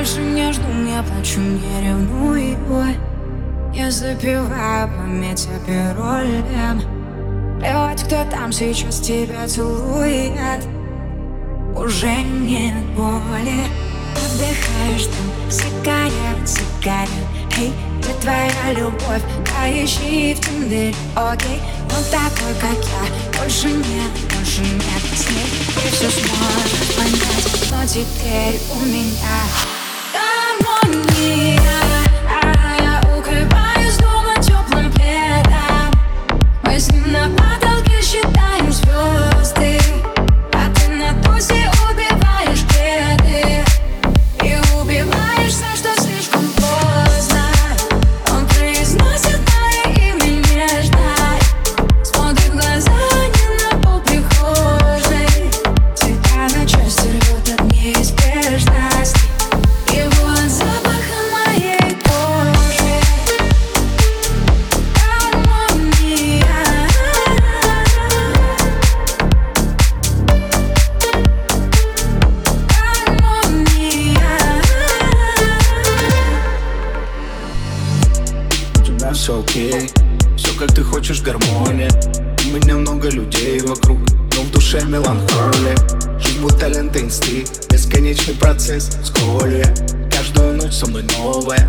больше не жду, не плачу, не ревную. Я запиваю память о паролем Плевать, кто там сейчас тебя целует. Уже нет боли. Отдыхаешь там, сигарет, сигарет. Эй, где твоя любовь? Да ищи в Тиндере, окей Он такой, как я, больше нет, больше нет. С ней Ты все сможешь понять, но теперь у меня гармония Тебя все окей. Все как ты хочешь, гармония У меня много людей вокруг Но в душе меланхолия. Жизнь будто лента Бесконечный процесс скорее Каждую ночь со мной новая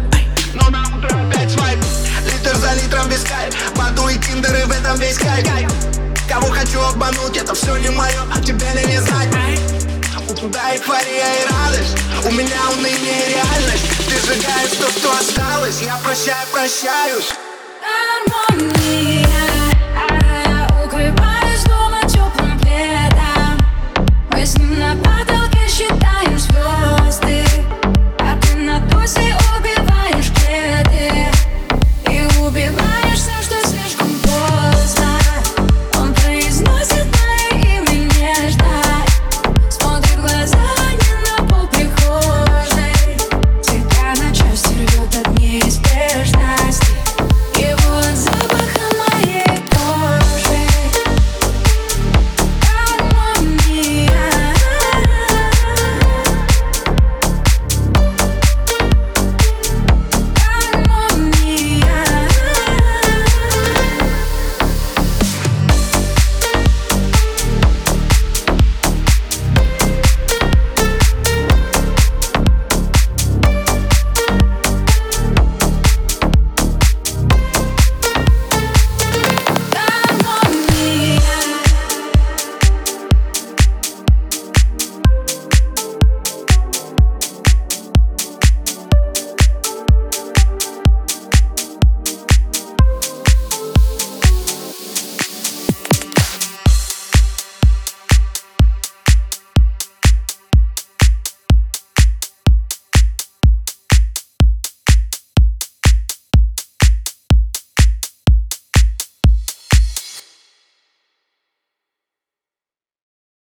Но на утро опять свайп Литр за литром без кайф Баду и тиндеры в этом весь хайп. Кого хочу обмануть, это все не мое А тебе ли не знать у тебя эйфория и радость. У меня уныние и реальность. Ты сжигаешь то, что осталось. Я прощаю, прощаюсь